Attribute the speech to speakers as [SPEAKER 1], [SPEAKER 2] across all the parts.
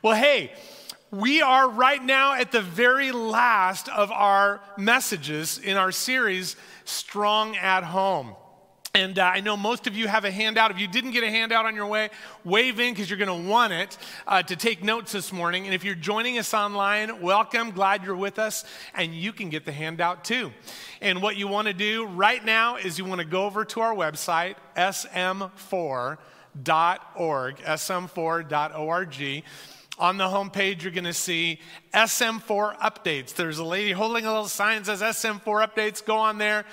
[SPEAKER 1] Well, hey, we are right now at the very last of our messages in our series, Strong at Home. And uh, I know most of you have a handout. If you didn't get a handout on your way, wave in because you're going to want it uh, to take notes this morning. And if you're joining us online, welcome. Glad you're with us. And you can get the handout too. And what you want to do right now is you want to go over to our website, sm4.org, sm4.org. On the homepage, you're going to see SM4 updates. There's a lady holding a little sign that says SM4 updates. Go on there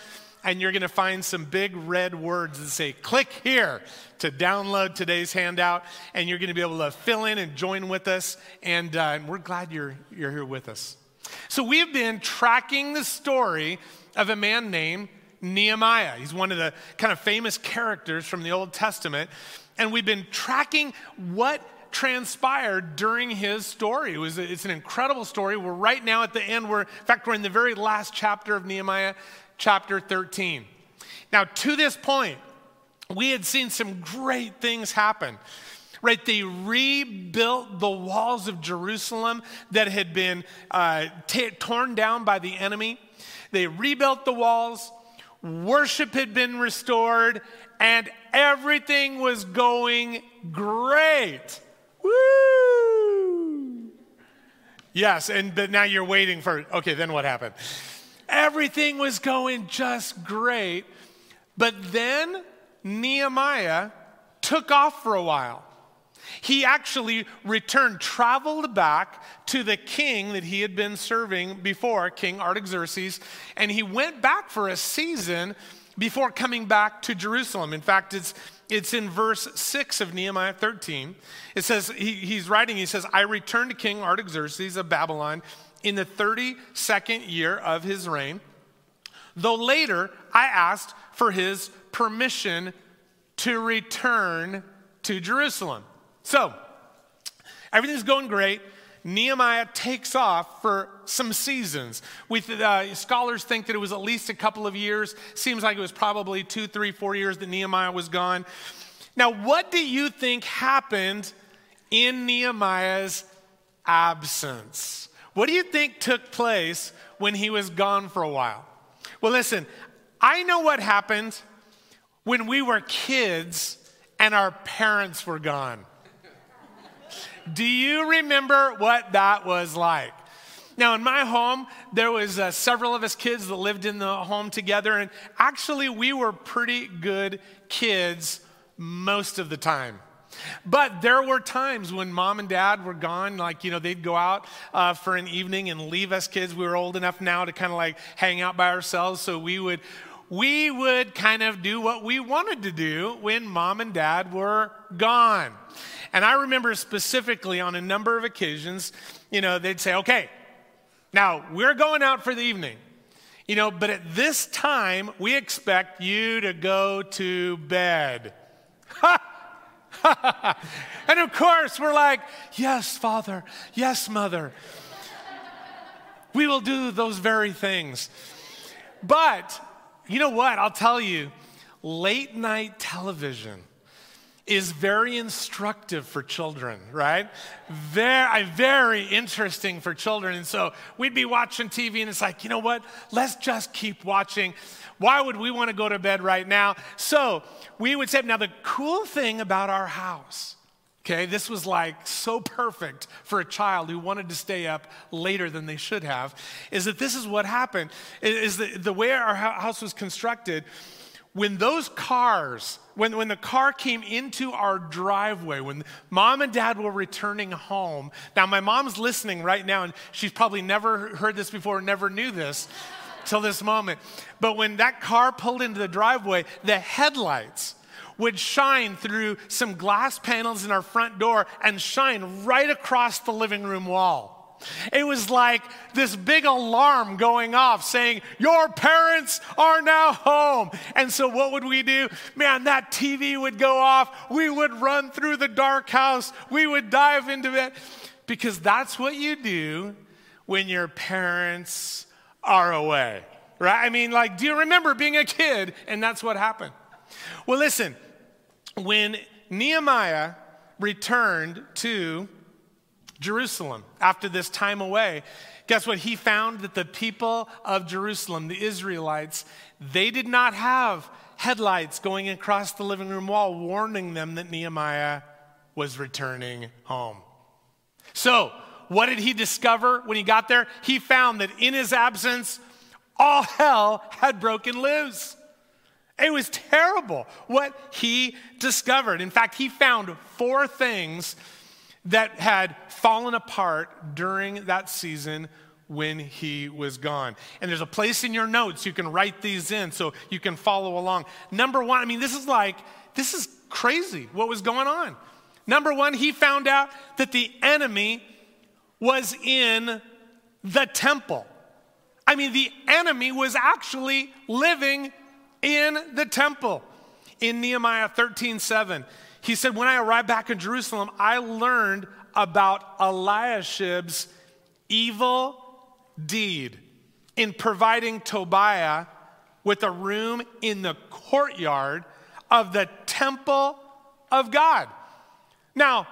[SPEAKER 1] and you're going to find some big red words that say, click here to download today's handout. And you're going to be able to fill in and join with us. And, uh, and we're glad you're, you're here with us. So we've been tracking the story of a man named Nehemiah. He's one of the kind of famous characters from the Old Testament. And we've been tracking what transpired during his story. It was, it's an incredible story. We're right now at the end. We're, in fact, we're in the very last chapter of Nehemiah chapter 13. Now, to this point, we had seen some great things happen. Right, they rebuilt the walls of Jerusalem that had been uh, t- torn down by the enemy. They rebuilt the walls, worship had been restored, and everything was going great. Woo! Yes, and but now you're waiting for okay, then what happened? Everything was going just great. But then Nehemiah took off for a while. He actually returned, traveled back to the king that he had been serving before, King Artaxerxes, and he went back for a season before coming back to Jerusalem. In fact, it's, it's in verse 6 of Nehemiah 13. It says, he, he's writing, he says, I returned to King Artaxerxes of Babylon in the 32nd year of his reign, though later I asked for his permission to return to Jerusalem. So, everything's going great. Nehemiah takes off for some seasons. We, uh, scholars think that it was at least a couple of years. Seems like it was probably two, three, four years that Nehemiah was gone. Now, what do you think happened in Nehemiah's absence? What do you think took place when he was gone for a while? Well, listen, I know what happened when we were kids and our parents were gone. Do you remember what that was like? Now, in my home, there was uh, several of us kids that lived in the home together, and actually, we were pretty good kids most of the time. But there were times when mom and dad were gone, like, you know, they'd go out uh, for an evening and leave us kids. We were old enough now to kind of like hang out by ourselves. So we would, we would kind of do what we wanted to do when mom and dad were gone. And I remember specifically on a number of occasions, you know, they'd say, okay, now we're going out for the evening. You know, but at this time, we expect you to go to bed. And of course, we're like, Yes, Father. Yes, Mother. we will do those very things. But you know what? I'll tell you, late night television is very instructive for children, right? Very, very interesting for children. And so we'd be watching TV and it's like, you know what? Let's just keep watching. Why would we want to go to bed right now? So we would say, now the cool thing about our house, okay, this was like so perfect for a child who wanted to stay up later than they should have, is that this is what happened, is the, the way our house was constructed, when those cars, when, when the car came into our driveway, when mom and dad were returning home, now my mom's listening right now, and she's probably never heard this before, never knew this till this moment. But when that car pulled into the driveway, the headlights would shine through some glass panels in our front door and shine right across the living room wall. It was like this big alarm going off saying, Your parents are now home. And so, what would we do? Man, that TV would go off. We would run through the dark house. We would dive into it because that's what you do when your parents are away, right? I mean, like, do you remember being a kid? And that's what happened. Well, listen, when Nehemiah returned to Jerusalem after this time away. Guess what? He found that the people of Jerusalem, the Israelites, they did not have headlights going across the living room wall warning them that Nehemiah was returning home. So, what did he discover when he got there? He found that in his absence, all hell had broken loose. It was terrible what he discovered. In fact, he found four things that had fallen apart during that season when he was gone. And there's a place in your notes you can write these in so you can follow along. Number one, I mean, this is like, this is crazy what was going on. Number one, he found out that the enemy was in the temple. I mean, the enemy was actually living in the temple. In Nehemiah 13 7, he said, When I arrived back in Jerusalem, I learned about Eliashib's evil deed in providing Tobiah with a room in the courtyard of the temple of God. Now,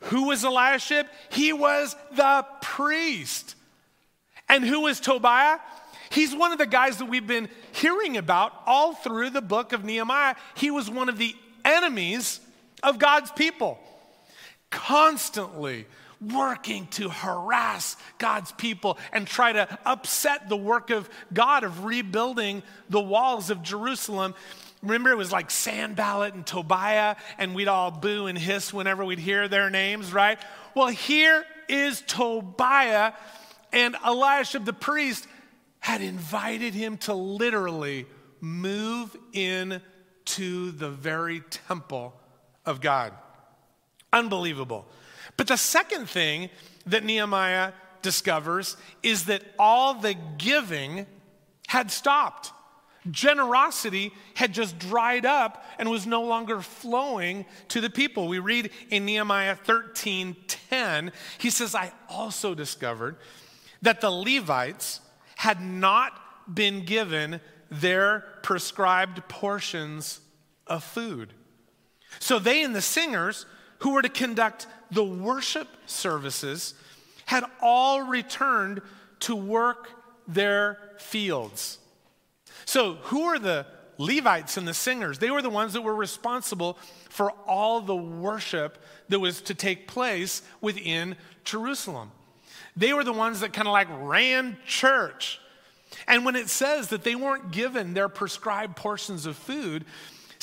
[SPEAKER 1] who was Eliashib? He was the priest. And who was Tobiah? He's one of the guys that we've been hearing about all through the book of Nehemiah. He was one of the enemies of God's people, constantly working to harass God's people and try to upset the work of God of rebuilding the walls of Jerusalem. Remember, it was like Sanballat and Tobiah, and we'd all boo and hiss whenever we'd hear their names, right? Well, here is Tobiah, and Eliashib the priest had invited him to literally move in to the very temple of God. Unbelievable. But the second thing that Nehemiah discovers is that all the giving had stopped. Generosity had just dried up and was no longer flowing to the people. We read in Nehemiah 13 10, he says, I also discovered that the Levites had not been given their prescribed portions of food. So they and the singers who were to conduct the worship services had all returned to work their fields. So, who are the Levites and the singers? They were the ones that were responsible for all the worship that was to take place within Jerusalem. They were the ones that kind of like ran church. And when it says that they weren't given their prescribed portions of food,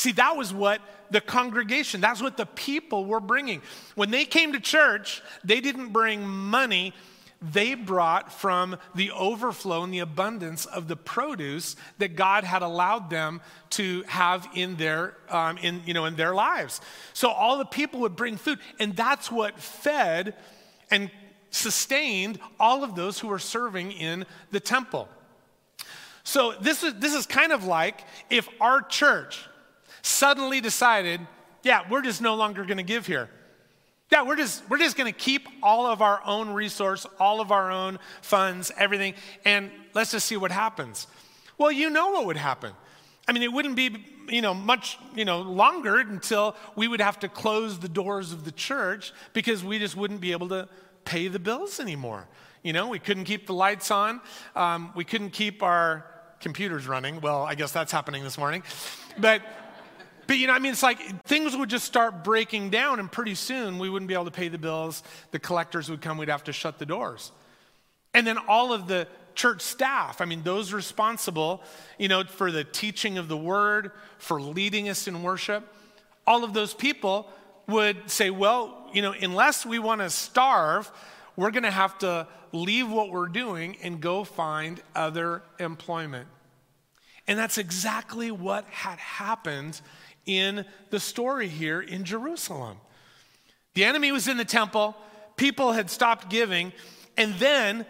[SPEAKER 1] See, that was what the congregation, that's what the people were bringing. When they came to church, they didn't bring money, they brought from the overflow and the abundance of the produce that God had allowed them to have in their, um, in, you know, in their lives. So all the people would bring food, and that's what fed and sustained all of those who were serving in the temple. So this is, this is kind of like if our church, suddenly decided, yeah, we're just no longer going to give here. Yeah, we're just, we're just going to keep all of our own resource, all of our own funds, everything, and let's just see what happens. Well, you know what would happen. I mean, it wouldn't be, you know, much, you know, longer until we would have to close the doors of the church because we just wouldn't be able to pay the bills anymore. You know, we couldn't keep the lights on. Um, we couldn't keep our computers running. Well, I guess that's happening this morning. But but you know, I mean, it's like things would just start breaking down, and pretty soon we wouldn't be able to pay the bills. The collectors would come, we'd have to shut the doors. And then all of the church staff, I mean, those responsible, you know, for the teaching of the word, for leading us in worship, all of those people would say, well, you know, unless we want to starve, we're going to have to leave what we're doing and go find other employment. And that's exactly what had happened in the story here in Jerusalem. The enemy was in the temple, people had stopped giving, and then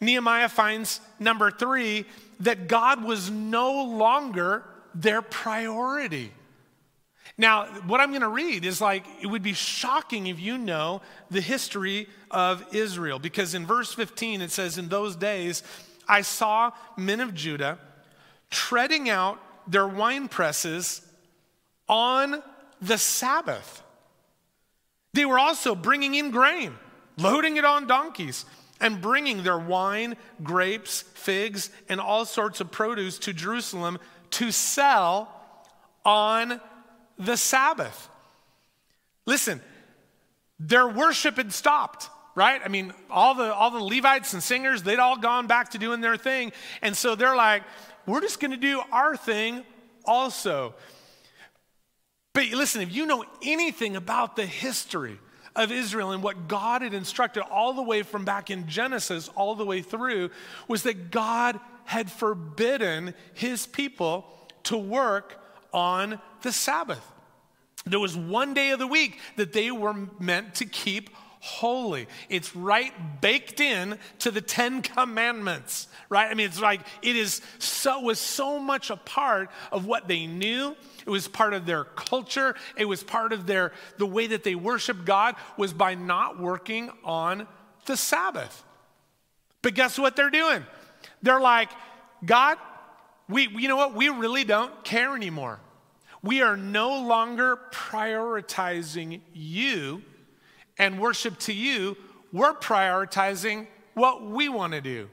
[SPEAKER 1] Nehemiah finds number three that God was no longer their priority. Now, what I'm going to read is like, it would be shocking if you know the history of Israel, because in verse 15 it says, In those days I saw men of Judah treading out their wine presses on the Sabbath. They were also bringing in grain loading it on donkeys and bringing their wine, grapes, figs, and all sorts of produce to Jerusalem to sell on the Sabbath. Listen, their worship had stopped right? I mean, all the all the Levites and singers, they'd all gone back to doing their thing. And so they're like, we're just going to do our thing also. But listen, if you know anything about the history of Israel and what God had instructed all the way from back in Genesis all the way through was that God had forbidden his people to work on the Sabbath. There was one day of the week that they were meant to keep holy. It's right baked in to the 10 commandments, right? I mean it's like it is so was so much a part of what they knew. It was part of their culture. It was part of their the way that they worship God was by not working on the Sabbath. But guess what they're doing? They're like, God, we you know what? We really don't care anymore. We are no longer prioritizing you and worship to you, we're prioritizing what we want to do.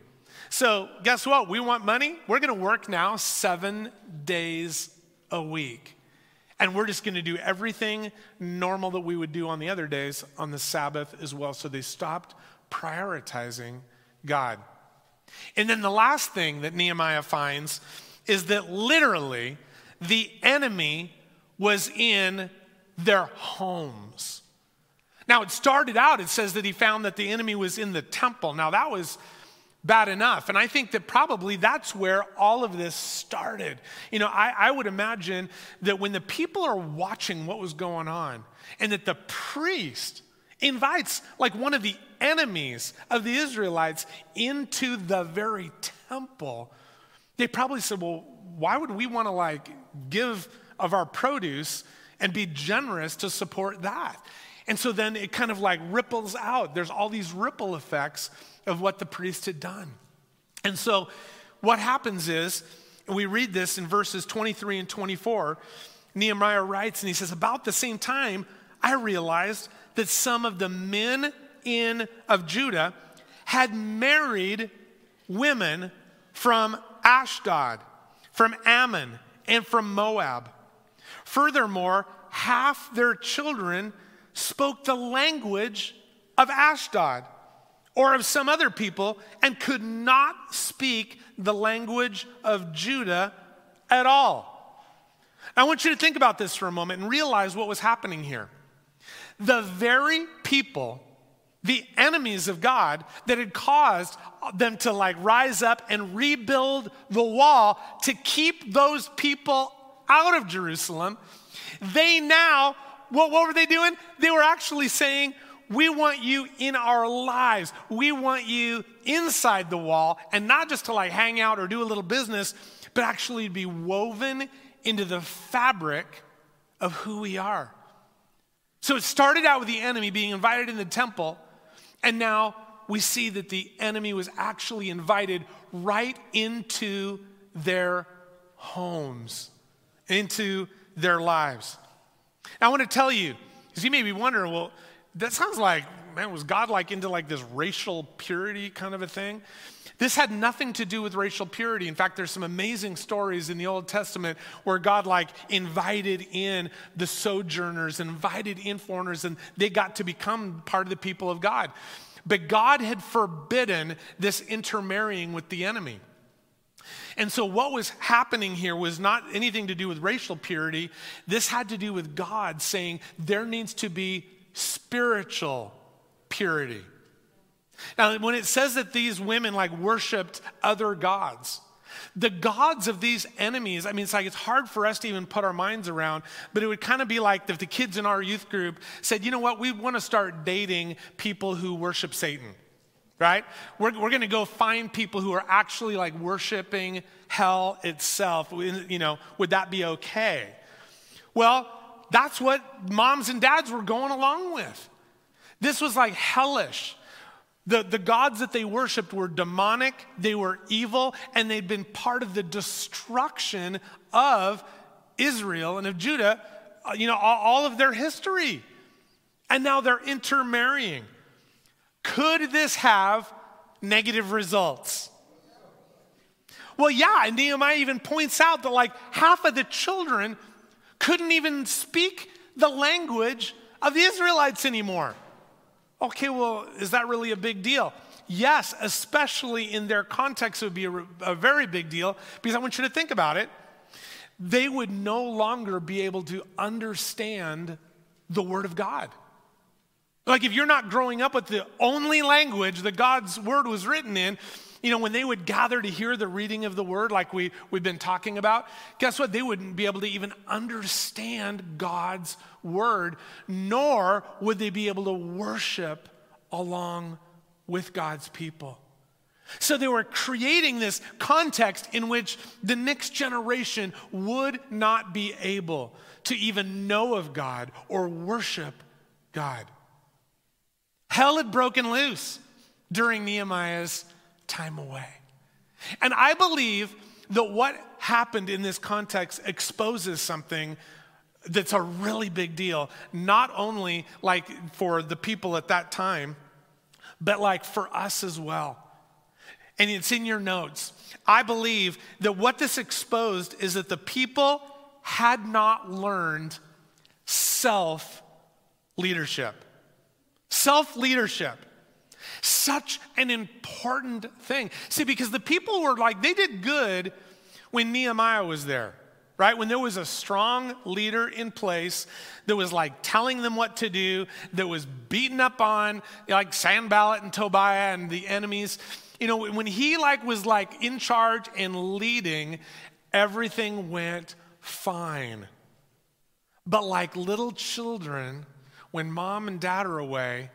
[SPEAKER 1] So, guess what? We want money. We're going to work now seven days a week. And we're just going to do everything normal that we would do on the other days on the Sabbath as well. So they stopped prioritizing God. And then the last thing that Nehemiah finds is that literally the enemy was in their homes. Now, it started out, it says that he found that the enemy was in the temple. Now, that was bad enough. And I think that probably that's where all of this started. You know, I, I, would imagine that when the people are watching what was going on, and that the priest invites like one of the enemies of the Israelites into the very temple, they probably said, Well, why would we want to like give of our produce and be generous to support that? And so then it kind of like ripples out. There's all these ripple effects of what the priest had done. And so what happens is, we read this in verses 23 and 24, Nehemiah writes, and he says, About the same time, I realized that some of the men in of Judah had married women from Ashdod, from Ammon, and from Moab. Furthermore, half their children spoke the language of Ashdod or of some other people and could not speak the language of Judah at all. I want you to think about this for a moment and realize what was happening here. The very people, the enemies of God, that had caused them to like rise up and rebuild the wall to keep those people out of Jerusalem, they now what, what were they doing? They were actually saying, we want you in our lives. We want you inside the wall and not just to like hang out or do a little business, but actually be woven into the fabric of who we are. So it started out with the enemy being invited in the temple, and now we see that the enemy was actually invited right into their homes, into their lives. I want to tell you, because you may be wondering, well, that sounds like, man, was God like into like this racial purity kind of a thing? This had nothing to do with racial purity. In fact, there's some amazing stories in the Old Testament where God like invited in the sojourners, invited in foreigners, and they got to become part of the people of God. But God had forbidden this intermarrying with the enemy. And so, what was happening here was not anything to do with racial purity. This had to do with God saying there needs to be spiritual purity. Now, when it says that these women like worshiped other gods, the gods of these enemies, I mean, it's like it's hard for us to even put our minds around, but it would kind of be like if the kids in our youth group said, you know what, we want to start dating people who worship Satan right? We're, we're going to go find people who are actually like worshiping hell itself. You know, would that be okay? Well, that's what moms and dads were going along with. This was like hellish. The, the gods that they worshiped were demonic, they were evil, and they'd been part of the destruction of Israel and of Judah, uh, you know, all, all of their history. And now they're intermarrying. could this have negative results? Well, yeah, and Nehemiah even points out that like half of the children couldn't even speak the language of the Israelites anymore. Okay, well, is that really a big deal? Yes, especially in their context, it would be a, a, very big deal because I want you to think about it. They would no longer be able to understand the Word of God. Like if you're not growing up with the only language that God's Word was written in, you know, when they would gather to hear the reading of the word, like we, we've been talking about, guess what? They wouldn't be able to even understand God's word, nor would they be able to worship along with God's people. So they were creating this context in which the next generation would not be able to even know of God or worship God. Hell had broken loose during Nehemiah's time away. And I believe that what happened in this context exposes something that's a really big deal, not only like for the people at that time, but like for us as well. And it's in your notes. I believe that what this exposed is that the people had not learned self leadership. Self leadership. Such an important thing. See, because the people were like, they did good when Nehemiah was there, right? When there was a strong leader in place that was like telling them what to do, that was beating up on like Sanballat and Tobiah and the enemies. You know, when he like was like in charge and leading, everything went fine. But like little children, when mom and dad are away,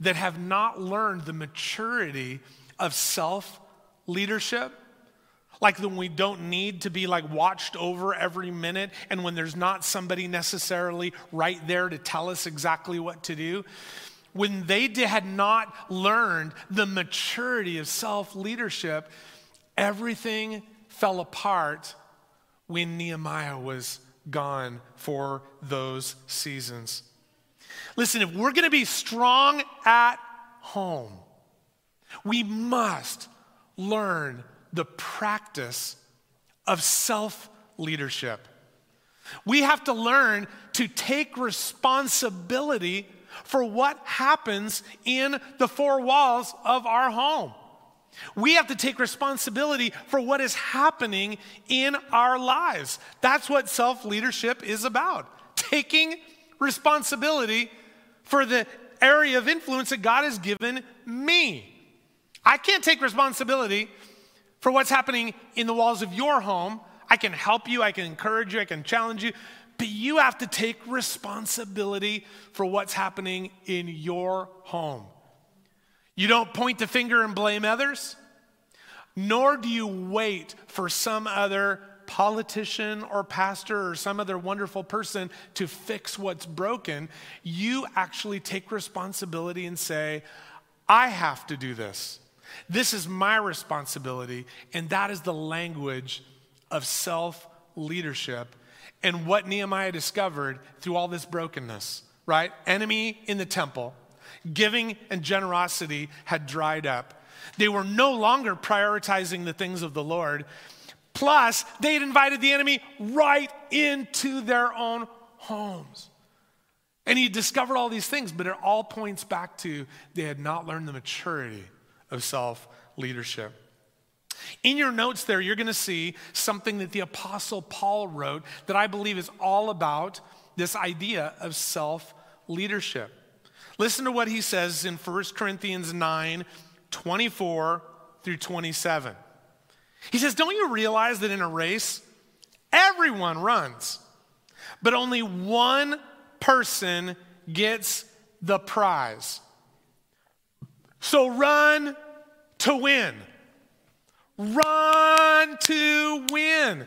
[SPEAKER 1] that have not learned the maturity of self leadership. Like when we don't need to be like watched over every minute and when there's not somebody necessarily right there to tell us exactly what to do. When they had not learned the maturity of self leadership, everything fell apart when Nehemiah was gone for those seasons. Listen, if we're going to be strong at home, we must learn the practice of self leadership. We have to learn to take responsibility for what happens in the four walls of our home. We have to take responsibility for what is happening in our lives. That's what self leadership is about taking responsibility for the area of influence that God has given me. I can't take responsibility for what's happening in the walls of your home. I can help you, I can encourage you, I can challenge you, but you have to take responsibility for what's happening in your home. You don't point the finger and blame others, nor do you wait for some other politician or pastor or some other wonderful person to fix what's broken. You actually take responsibility and say, I have to do this. This is my responsibility. And that is the language of self leadership and what Nehemiah discovered through all this brokenness, right? Enemy in the temple, giving and generosity had dried up. They were no longer prioritizing the things of the Lord. Plus, they had invited the enemy right into their own homes. And he discovered all these things, but it all points back to they had not learned the maturity of self leadership. In your notes, there, you're going to see something that the Apostle Paul wrote that I believe is all about this idea of self leadership. Listen to what he says in 1 Corinthians 9 24 through 27. He says, Don't you realize that in a race, everyone runs, but only one person gets the prize? So run to win. Run to win.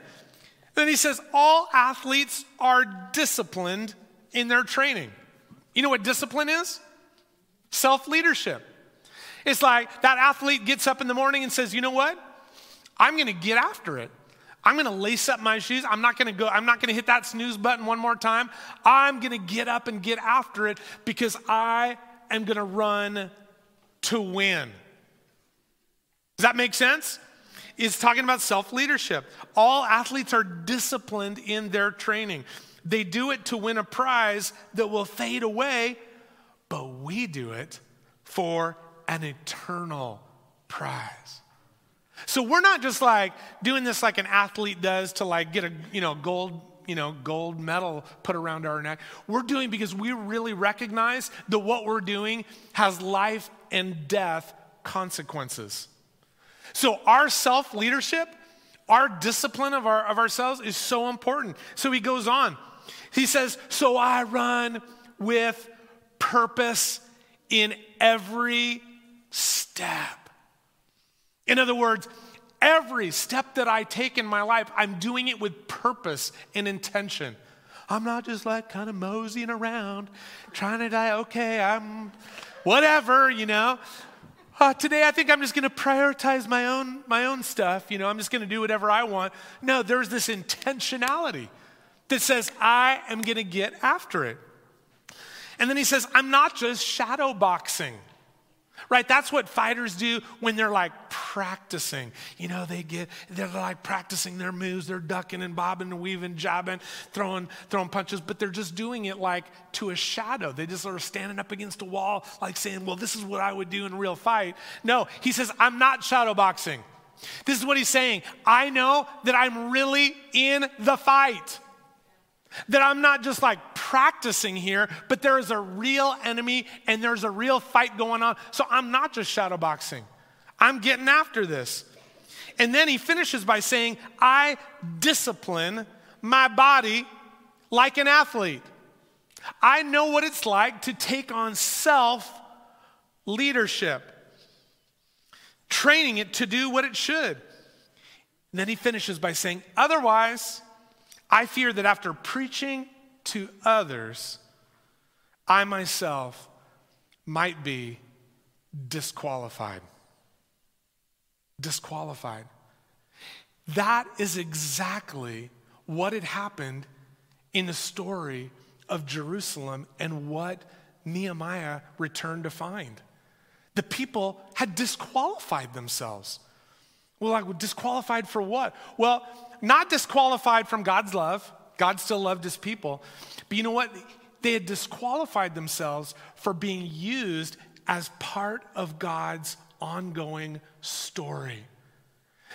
[SPEAKER 1] Then he says, All athletes are disciplined in their training. You know what discipline is? Self leadership. It's like that athlete gets up in the morning and says, You know what? I'm going to get after it. I'm going to lace up my shoes. I'm not going to go, I'm not going to hit that snooze button one more time. I'm going to get up and get after it because I am going to run to win. Does that make sense? It's talking about self leadership. All athletes are disciplined in their training. They do it to win a prize that will fade away, but we do it for an eternal prize. So we're not just like doing this like an athlete does to like get a, you know, gold, you know, gold medal put around our neck. We're doing because we really recognize that what we're doing has life and death consequences. So our self-leadership, our discipline of, our, of ourselves is so important. So he goes on. He says, So I run with purpose in every step. In other words, every step that I take in my life, I'm doing it with purpose and intention. I'm not just like kind of moseying around, trying to die, okay, I'm whatever, you know. Uh, today I think I'm just going to prioritize my own, my own stuff. You know, I'm just going to do whatever I want. No, there's this intentionality that says, I am going to get after it. And then he says, I'm not just shadow boxing. Right? That's what fighters do when they're like practicing. You know, they get, they're like practicing their moves. They're ducking and bobbing and weaving, jabbing, throwing, throwing punches, but they're just doing it like to a shadow. They just are standing up against a wall, like saying, well, this is what I would do in a real fight. No, he says, I'm not shadow boxing. This is what he's saying. I know that I'm really in the fight. That I'm not just like practicing here, but there is a real enemy and there's a real fight going on. So I'm not just shadowboxing, I'm getting after this. And then he finishes by saying, I discipline my body like an athlete. I know what it's like to take on self leadership, training it to do what it should. And then he finishes by saying, Otherwise, I fear that after preaching to others, I myself might be disqualified. Disqualified. That is exactly what had happened in the story of Jerusalem and what Nehemiah returned to find. The people had disqualified themselves. Well, like, disqualified for what? Well, not disqualified from God's love. God still loved his people. But you know what? They had disqualified themselves for being used as part of God's ongoing story.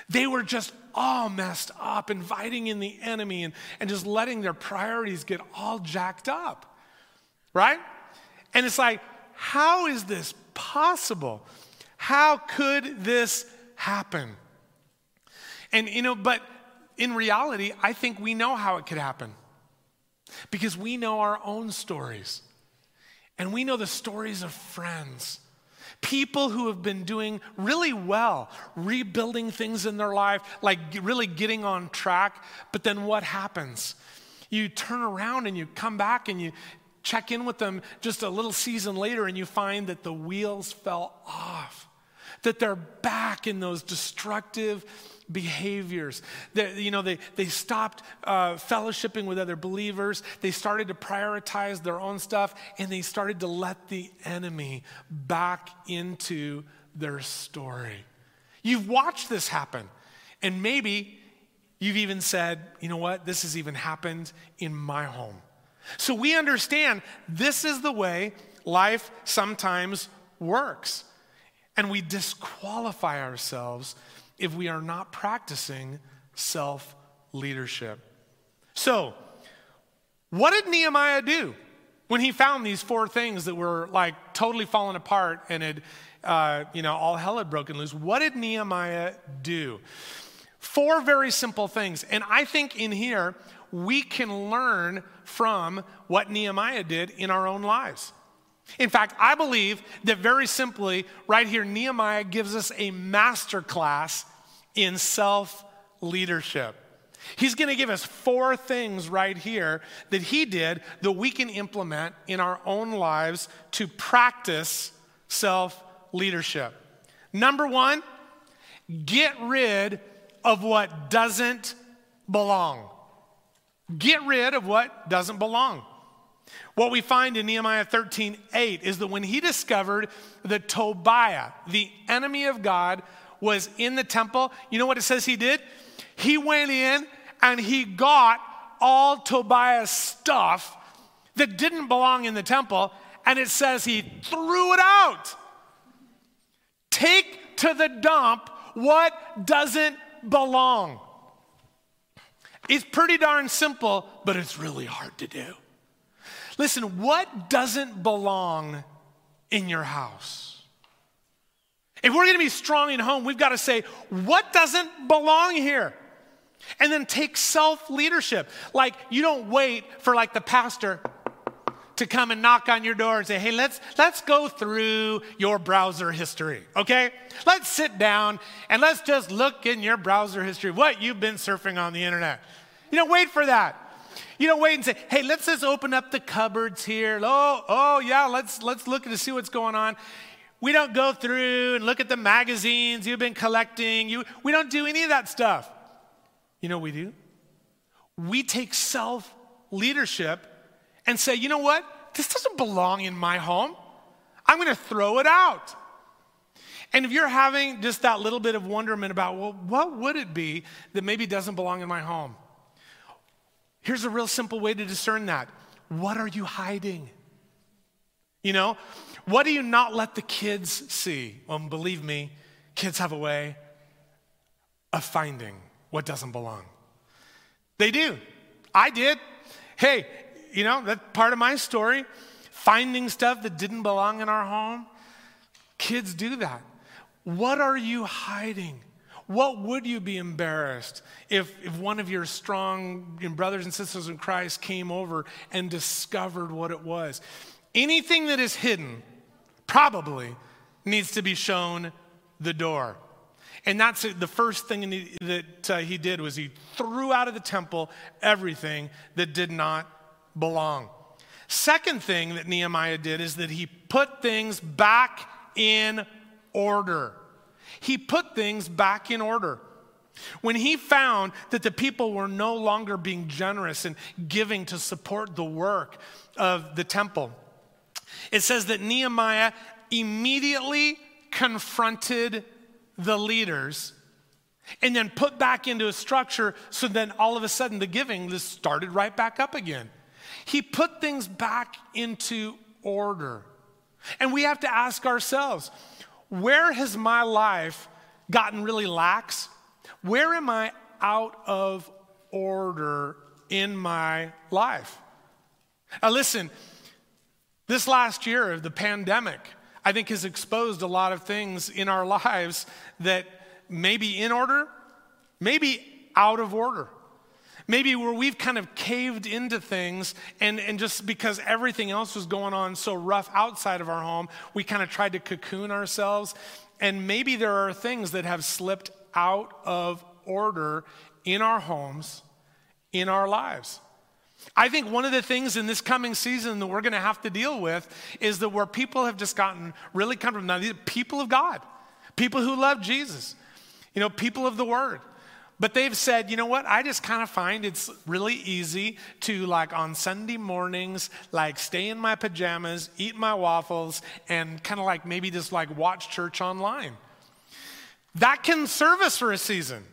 [SPEAKER 1] They were just all messed up, inviting in the enemy and, and just letting their priorities get all jacked up, right? And it's like, how is this possible? How could this happen? And, you know, but in reality, I think we know how it could happen because we know our own stories. And we know the stories of friends, people who have been doing really well, rebuilding things in their life, like really getting on track. But then what happens? You turn around and you come back and you check in with them just a little season later and you find that the wheels fell off, that they're back in those destructive behaviors. They, you know, they, they stopped uh, fellowshipping with other believers. They started to prioritize their own stuff, and they started to let the enemy back into their story. You've watched this happen, and maybe you've even said, you know what, this has even happened in my home. So we understand this is the way life sometimes works. And we disqualify ourselves if we are not practicing self leadership. So, what did Nehemiah do when he found these four things that were like totally falling apart and had, uh, you know, all hell had broken loose? What did Nehemiah do? Four very simple things. And I think in here, we can learn from what Nehemiah did in our own lives. In fact, I believe that very simply, right here, Nehemiah gives us a master class in self leadership. He's going to give us four things right here that he did that we can implement in our own lives to practice self leadership. Number one, get rid of what doesn't belong. Get rid of what doesn't belong. What we find in Nehemiah 13 8 is that when he discovered that Tobiah, the enemy of God, was in the temple, you know what it says he did? He went in and he got all Tobiah's stuff that didn't belong in the temple, and it says he threw it out. Take to the dump what doesn't belong. It's pretty darn simple, but it's really hard to do. Listen, what doesn't belong in your house? If we're gonna be strong in home, we've gotta say, what doesn't belong here? And then take self leadership. Like, you don't wait for like the pastor to come and knock on your door and say, hey, let's, let's go through your browser history, okay? Let's sit down and let's just look in your browser history, what you've been surfing on the internet. You don't wait for that. You don't wait and say, hey, let's just open up the cupboards here. Oh, oh yeah, let's let's look to see what's going on. We don't go through and look at the magazines you've been collecting. You, we don't do any of that stuff. You know what we do? We take self leadership and say, you know what? This doesn't belong in my home. I'm going to throw it out. And if you're having just that little bit of wonderment about, well, what would it be that maybe doesn't belong in my home? Here's a real simple way to discern that. What are you hiding? You know, what do you not let the kids see? Well, believe me, kids have a way of finding what doesn't belong. They do. I did. Hey, you know, that's part of my story. Finding stuff that didn't belong in our home. Kids do that. What are you hiding? What would you be embarrassed if, if one of your strong brothers and sisters in Christ came over and discovered what it was? Anything that is hidden probably needs to be shown the door. And that's the first thing that uh, he did was he threw out of the temple everything that did not belong. Second thing that Nehemiah did is that he put things back in order he put things back in order. When he found that the people were no longer being generous and giving to support the work of the temple, it says that Nehemiah immediately confronted the leaders and then put back into a structure so then all of a sudden the giving just started right back up again. He put things back into order. And we have to ask ourselves where has my life gotten really lax? Where am I out of order in my life? Now, listen, this last year of the pandemic, I think has exposed a lot of things in our lives that may be in order, maybe out of order. Maybe where we've kind of caved into things, and, and just because everything else was going on so rough outside of our home, we kind of tried to cocoon ourselves. And maybe there are things that have slipped out of order in our homes, in our lives. I think one of the things in this coming season that we're going to have to deal with is that where people have just gotten really comfortable. Now, these people of God, people who love Jesus, you know, people of the Word. But they've said, you know what? I just kind of find it's really easy to, like, on Sunday mornings, like, stay in my pajamas, eat my waffles, and kind of like maybe just like watch church online. That can serve us for a season.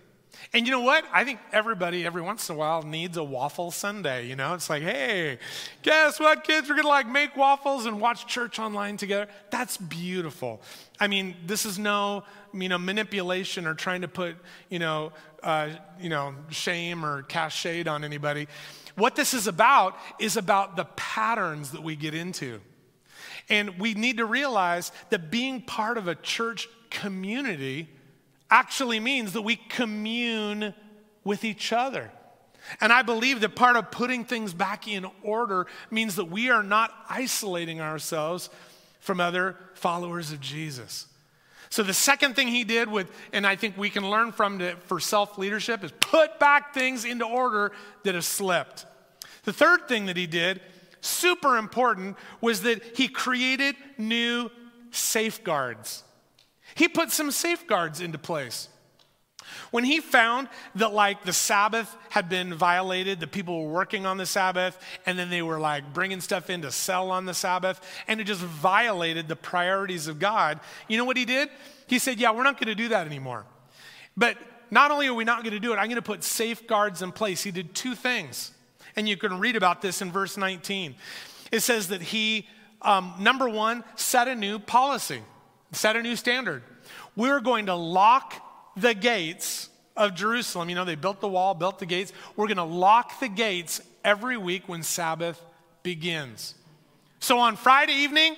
[SPEAKER 1] And you know what? I think everybody, every once in a while, needs a waffle Sunday. You know, it's like, hey, guess what, kids? We're gonna like make waffles and watch church online together. That's beautiful. I mean, this is no, you know, manipulation or trying to put, you know, uh, you know, shame or cast shade on anybody. What this is about is about the patterns that we get into. And we need to realize that being part of a church community actually means that we commune with each other. And I believe that part of putting things back in order means that we are not isolating ourselves from other followers of Jesus. So the second thing he did with, and I think we can learn from it for self leadership, is put back things into order that have slipped. The third thing that he did, super important, was that he created new safeguards. He put some safeguards into place. When he found that, like, the Sabbath had been violated, the people were working on the Sabbath, and then they were, like, bringing stuff in to sell on the Sabbath, and it just violated the priorities of God, you know what he did? He said, Yeah, we're not going to do that anymore. But not only are we not going to do it, I'm going to put safeguards in place. He did two things. And you can read about this in verse 19. It says that he, um, number one, set a new policy, set a new standard. We're going to lock the gates of Jerusalem. You know, they built the wall, built the gates. We're going to lock the gates every week when Sabbath begins. So on Friday evening,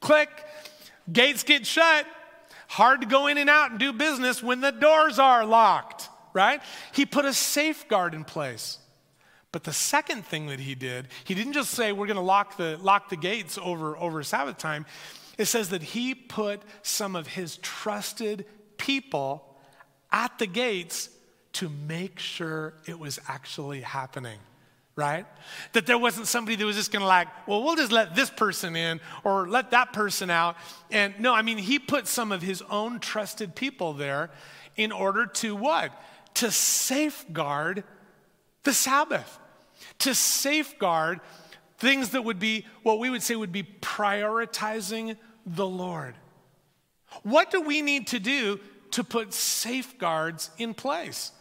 [SPEAKER 1] click, gates get shut. Hard to go in and out and do business when the doors are locked, right? He put a safeguard in place. But the second thing that he did, he didn't just say we're going to lock the lock the gates over over Sabbath time. It says that he put some of his trusted people at the gates to make sure it was actually happening, right? That there wasn't somebody that was just gonna like, well, we'll just let this person in or let that person out. And no, I mean, he put some of his own trusted people there in order to what? To safeguard the Sabbath, to safeguard things that would be what we would say would be prioritizing the Lord. What do we need to do to put safeguards in place.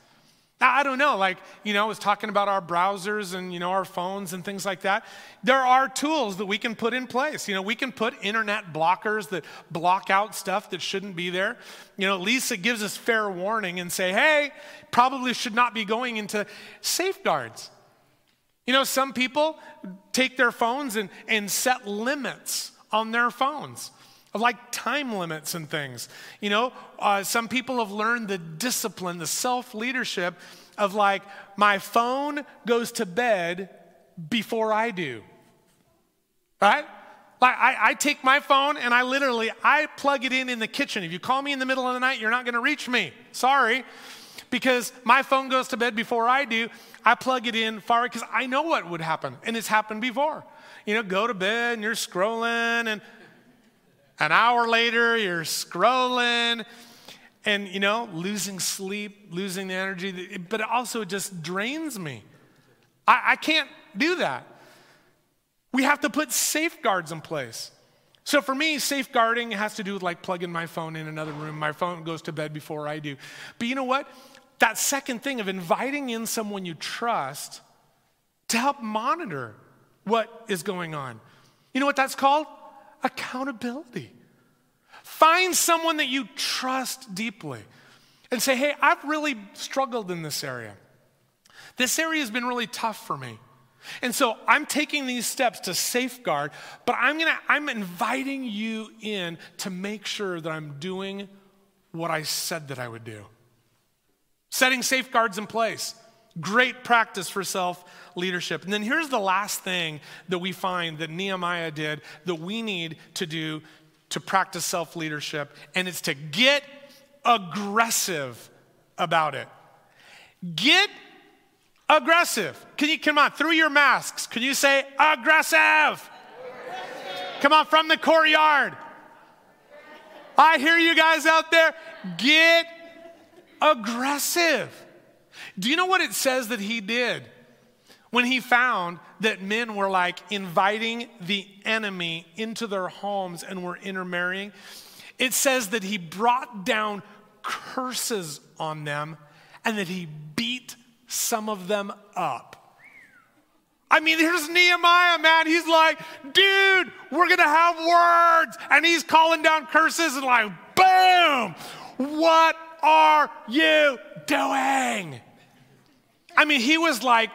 [SPEAKER 1] Now, I don't know, like, you know, I was talking about our browsers and, you know, our phones and things like that. There are tools that we can put in place. You know, we can put internet blockers that block out stuff that shouldn't be there. You know, at least it gives us fair warning and say, hey, probably should not be going into safeguards. You know, some people take their phones and, and set limits on their phones like time limits and things. You know, uh, some people have learned the discipline, the self leadership of like, my phone goes to bed before I do. Right? Like I, I, take my phone and I literally I plug it in in the kitchen. If you call me in the middle of the night, you're not going to reach me. Sorry, because my phone goes to bed before I do. I plug it in far because I know what would happen, and it's happened before. You know, go to bed and you're scrolling, and an hour later, you're scrolling and, you know, losing sleep, losing the energy, but also it just drains me. I, I can't do that. We have to put safeguards in place. So for me, safeguarding has to do with like plugging my phone in another room. My phone goes to bed before I do. But you know what? That second thing of inviting in someone you trust to help monitor what is going on. You know what that's called? Accountability. Find someone that you trust deeply and say, hey, I've really struggled in this area. This area has been really tough for me. And so I'm taking these steps to safeguard, but I'm gonna I'm inviting you in to make sure that I'm doing what I said that I would do. Setting safeguards in place. Great practice for self leadership. And then here's the last thing that we find that Nehemiah did that we need to do to practice self leadership, and it's to get aggressive about it. Get aggressive. Can you come on through your masks? Can you say aggressive? aggressive. Come on from the courtyard. I hear you guys out there. Get aggressive. Do you know what it says that he did? When he found that men were like inviting the enemy into their homes and were intermarrying, it says that he brought down curses on them and that he beat some of them up. I mean, here's Nehemiah, man. He's like, dude, we're going to have words. And he's calling down curses and, like, boom, what are you doing? I mean, he was like,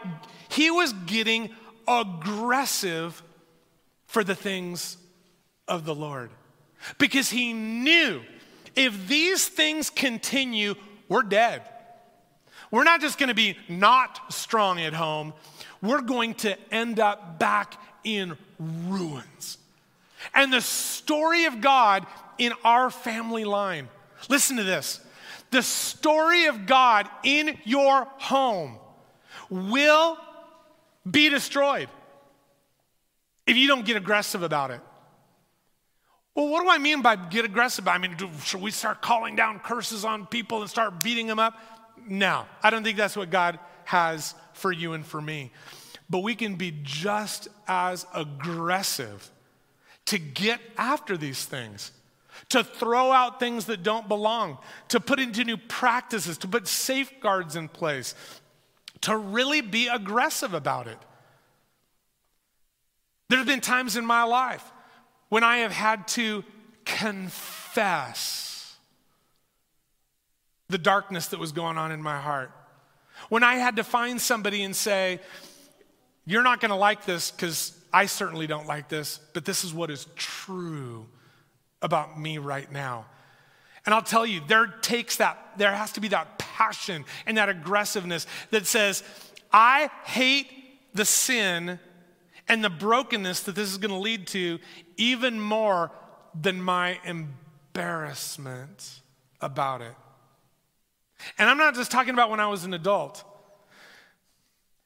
[SPEAKER 1] he was getting aggressive for the things of the Lord because he knew if these things continue, we're dead. We're not just going to be not strong at home, we're going to end up back in ruins. And the story of God in our family line, listen to this. The story of God in your home will be destroyed if you don't get aggressive about it. Well, what do I mean by get aggressive? I mean, do, should we start calling down curses on people and start beating them up? No, I don't think that's what God has for you and for me. But we can be just as aggressive to get after these things, to throw out things that don't belong, to put into new practices, to put safeguards in place, to really be aggressive about it. There have been times in my life when I have had to confess the darkness that was going on in my heart. When I had to find somebody and say, You're not going to like this because I certainly don't like this, but this is what is true about me right now. And I'll tell you, there takes that, there has to be that passion and that aggressiveness that says, I hate the sin and the brokenness that this is going to lead to even more than my embarrassment about it. And I'm not just talking about when I was an adult.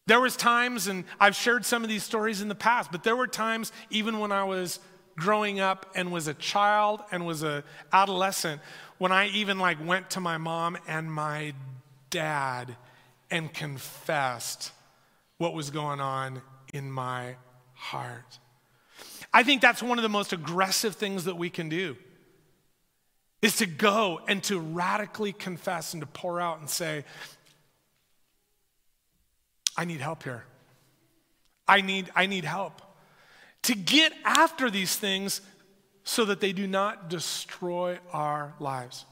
[SPEAKER 1] There was times and I've shared some of these stories in the past, but there were times even when I was growing up and was a child and was a adolescent when I even like went to my mom and my dad and confessed what was going on in my heart. I think that's one of the most aggressive things that we can do is to go and to radically confess and to pour out and say, I need help here. I need, I need help. To get after these things so that they do not destroy our lives.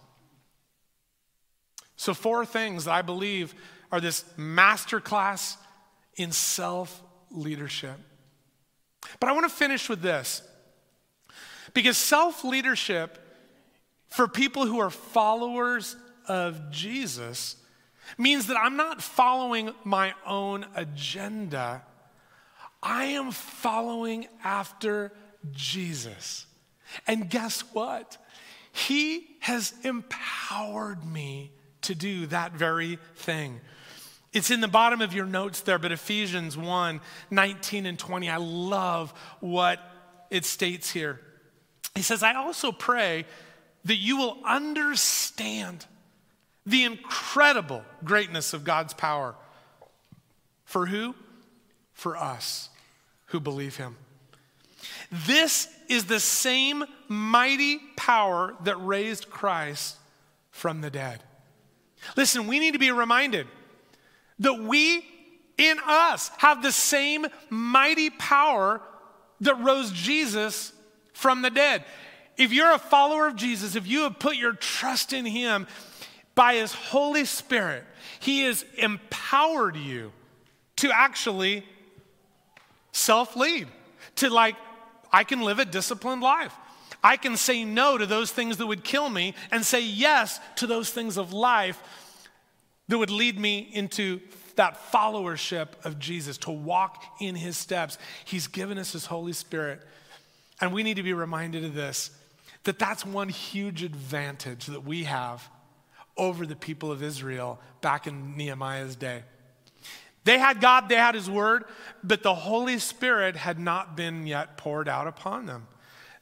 [SPEAKER 1] So, four things that I believe are this masterclass in self leadership. But I want to finish with this because self leadership for people who are followers of Jesus means that I'm not following my own agenda. I am following after Jesus. And guess what? He has empowered me to do that very thing. It's in the bottom of your notes there, but Ephesians 1 19 and 20. I love what it states here. He says, I also pray that you will understand the incredible greatness of God's power. For who? For us who believe Him. This is the same mighty power that raised Christ from the dead. Listen, we need to be reminded that we in us have the same mighty power that rose Jesus from the dead. If you're a follower of Jesus, if you have put your trust in Him by His Holy Spirit, He has empowered you to actually self lead, to like, I can live a disciplined life. I can say no to those things that would kill me and say yes to those things of life that would lead me into that followership of Jesus, to walk in his steps. He's given us his Holy Spirit. And we need to be reminded of this that that's one huge advantage that we have over the people of Israel back in Nehemiah's day. They had God, they had his word, but the Holy Spirit had not been yet poured out upon them.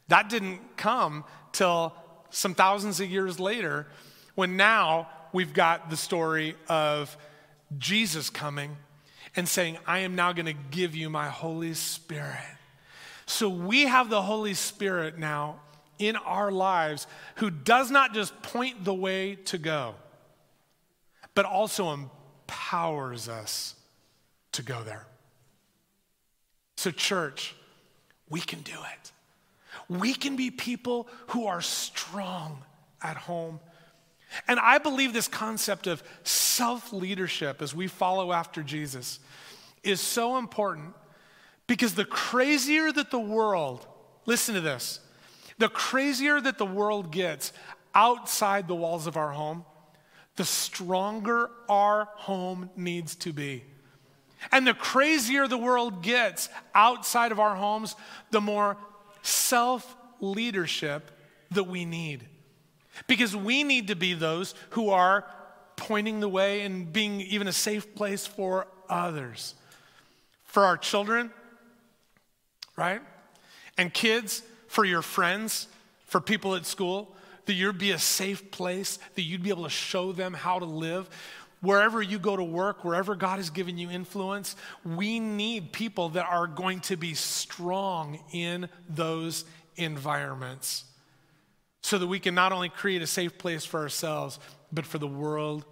[SPEAKER 1] That didn't come till some thousands of years later when now we've got the story of Jesus coming and saying, I am now going to give you my Holy Spirit. So we have the Holy Spirit now in our lives who does not just point the way to go, but also empowers us to go there. So, church, we can do it. We can be people who are strong at home and I believe this concept of self leadership as we follow after Jesus is so important because the crazier that the world, listen to this, the crazier that the world gets outside the walls of our home, the stronger our home needs to be. And the crazier the world gets outside of our homes, the more self leadership that we need. Because we need to be those who are pointing the way and being even a safe place for others. For our children, right? And kids, for your friends, for people at school, that you'd be a safe place, that you'd be able to show them how to live. Wherever you go to work, wherever God has given you influence, we need people that are going to be strong in those environments so that we can not only create a safe place for ourselves, but for the world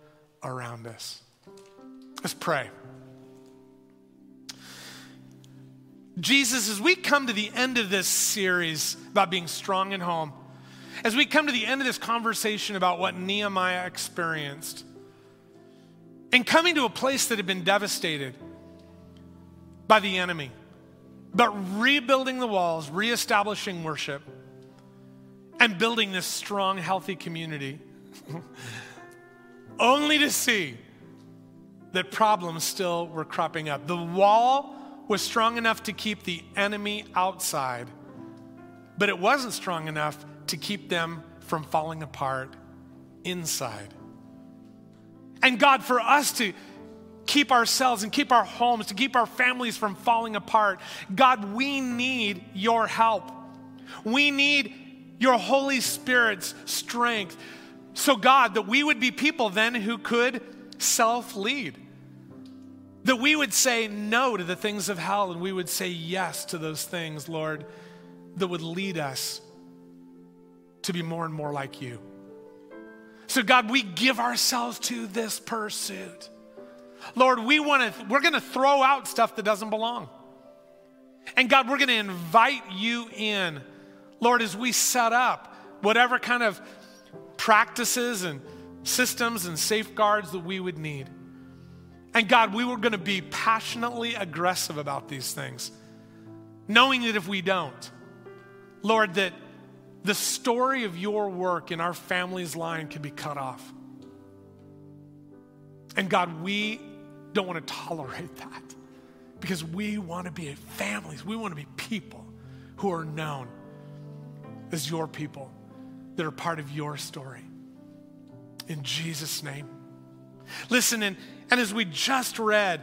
[SPEAKER 1] around us. Let's pray. Jesus, as we come to the end of this series about being strong in home, as we come to the end of this conversation about what Nehemiah experienced, and coming to a place that had been devastated by the enemy, but rebuilding the walls, reestablishing worship, and building this strong, healthy community, only to see that problems still were cropping up. The wall was strong enough to keep the enemy outside, but it wasn't strong enough to keep them from falling apart inside. And God, for us to keep ourselves and keep our homes, to keep our families from falling apart, God, we need your help. We need your Holy Spirit's strength. So, God, that we would be people then who could self lead. That we would say no to the things of hell and we would say yes to those things, Lord, that would lead us to be more and more like you. So, God, we give ourselves to this pursuit. Lord, we want to, we're going to throw out stuff that doesn't belong. And God, we're going to invite you in. Lord, as we set up whatever kind of practices and systems and safeguards that we would need. And God, we were going to be passionately aggressive about these things, knowing that if we don't, Lord, that the story of your work in our family's line can be cut off. And God, we don't want to tolerate that because we want to be families. We want to be people who are known as your people that are part of your story. In Jesus' name. Listen, and, and as we just read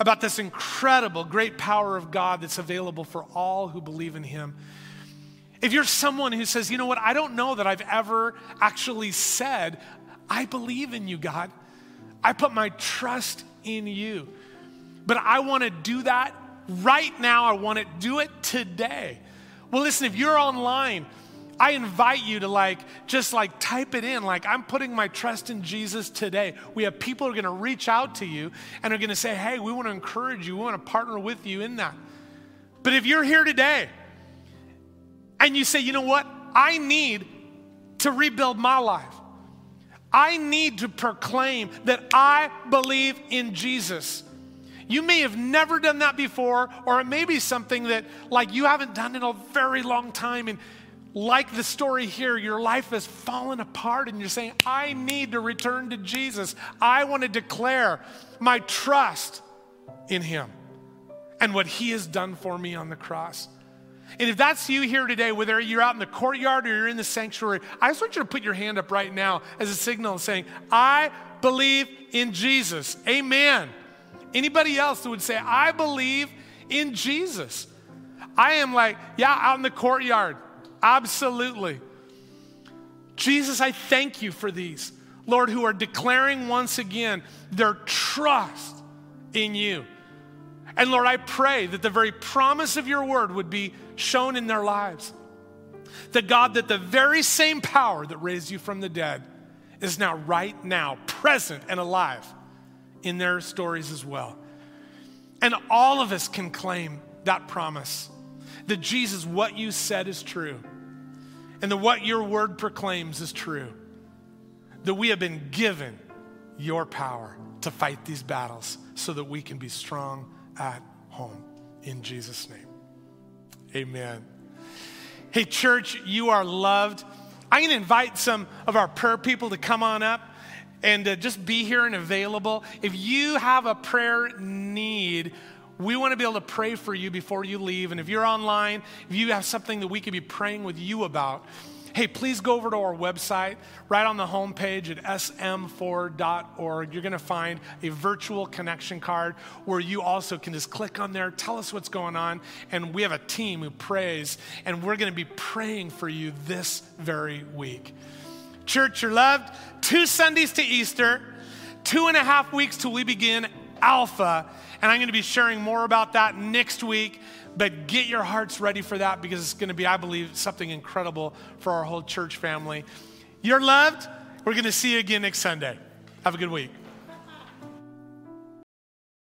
[SPEAKER 1] about this incredible, great power of God that's available for all who believe in Him, if you're someone who says, you know what, I don't know that I've ever actually said, I believe in you, God. I put my trust in you. But I want to do that right now. I want to do it today. Well, listen, if you're online, I invite you to like just like type it in like I'm putting my trust in Jesus today. We have people who are going to reach out to you and are going to say, "Hey, we want to encourage you. We want to partner with you in that." But if you're here today and you say, "You know what? I need to rebuild my life. I need to proclaim that I believe in Jesus." You may have never done that before, or it may be something that like you haven't done in a very long time and like the story here, your life has fallen apart and you're saying, I need to return to Jesus. I want to declare my trust in Him and what He has done for me on the cross. And if that's you here today, whether you're out in the courtyard or you're in the sanctuary, I just want you to put your hand up right now as a signal saying, I believe in Jesus. Amen. Anybody else that would say, I believe in Jesus? I am like, yeah, out in the courtyard. Absolutely. Jesus, I thank you for these, Lord, who are declaring once again their trust in you. And Lord, I pray that the very promise of your word would be shown in their lives. That God, that the very same power that raised you from the dead is now, right now, present and alive in their stories as well. And all of us can claim that promise that Jesus, what you said is true and that what your word proclaims is true. That we have been given your power to fight these battles so that we can be strong at home. In Jesus' name. Amen. Hey, church, you are loved. I'm going to invite some of our prayer people to come on up and uh, just be here and available. If you have a prayer need, we want to be able to pray for you before you leave. And if you're online, if you have something that we could be praying with you about, hey, please go over to our website, right on the homepage at sm4.org. You're going to find a virtual connection card where you also can just click on there, tell us what's going on, and we have a team who prays, and we're going to be praying for you this very week. Church, you're loved. Two Sundays to Easter, two and a half weeks till we begin Alpha, and I'm going to be sharing more about that next week. But get your hearts ready for that because it's going to be, I believe, something incredible for our whole church family. You're loved. We're going to see you again next Sunday. Have a good week.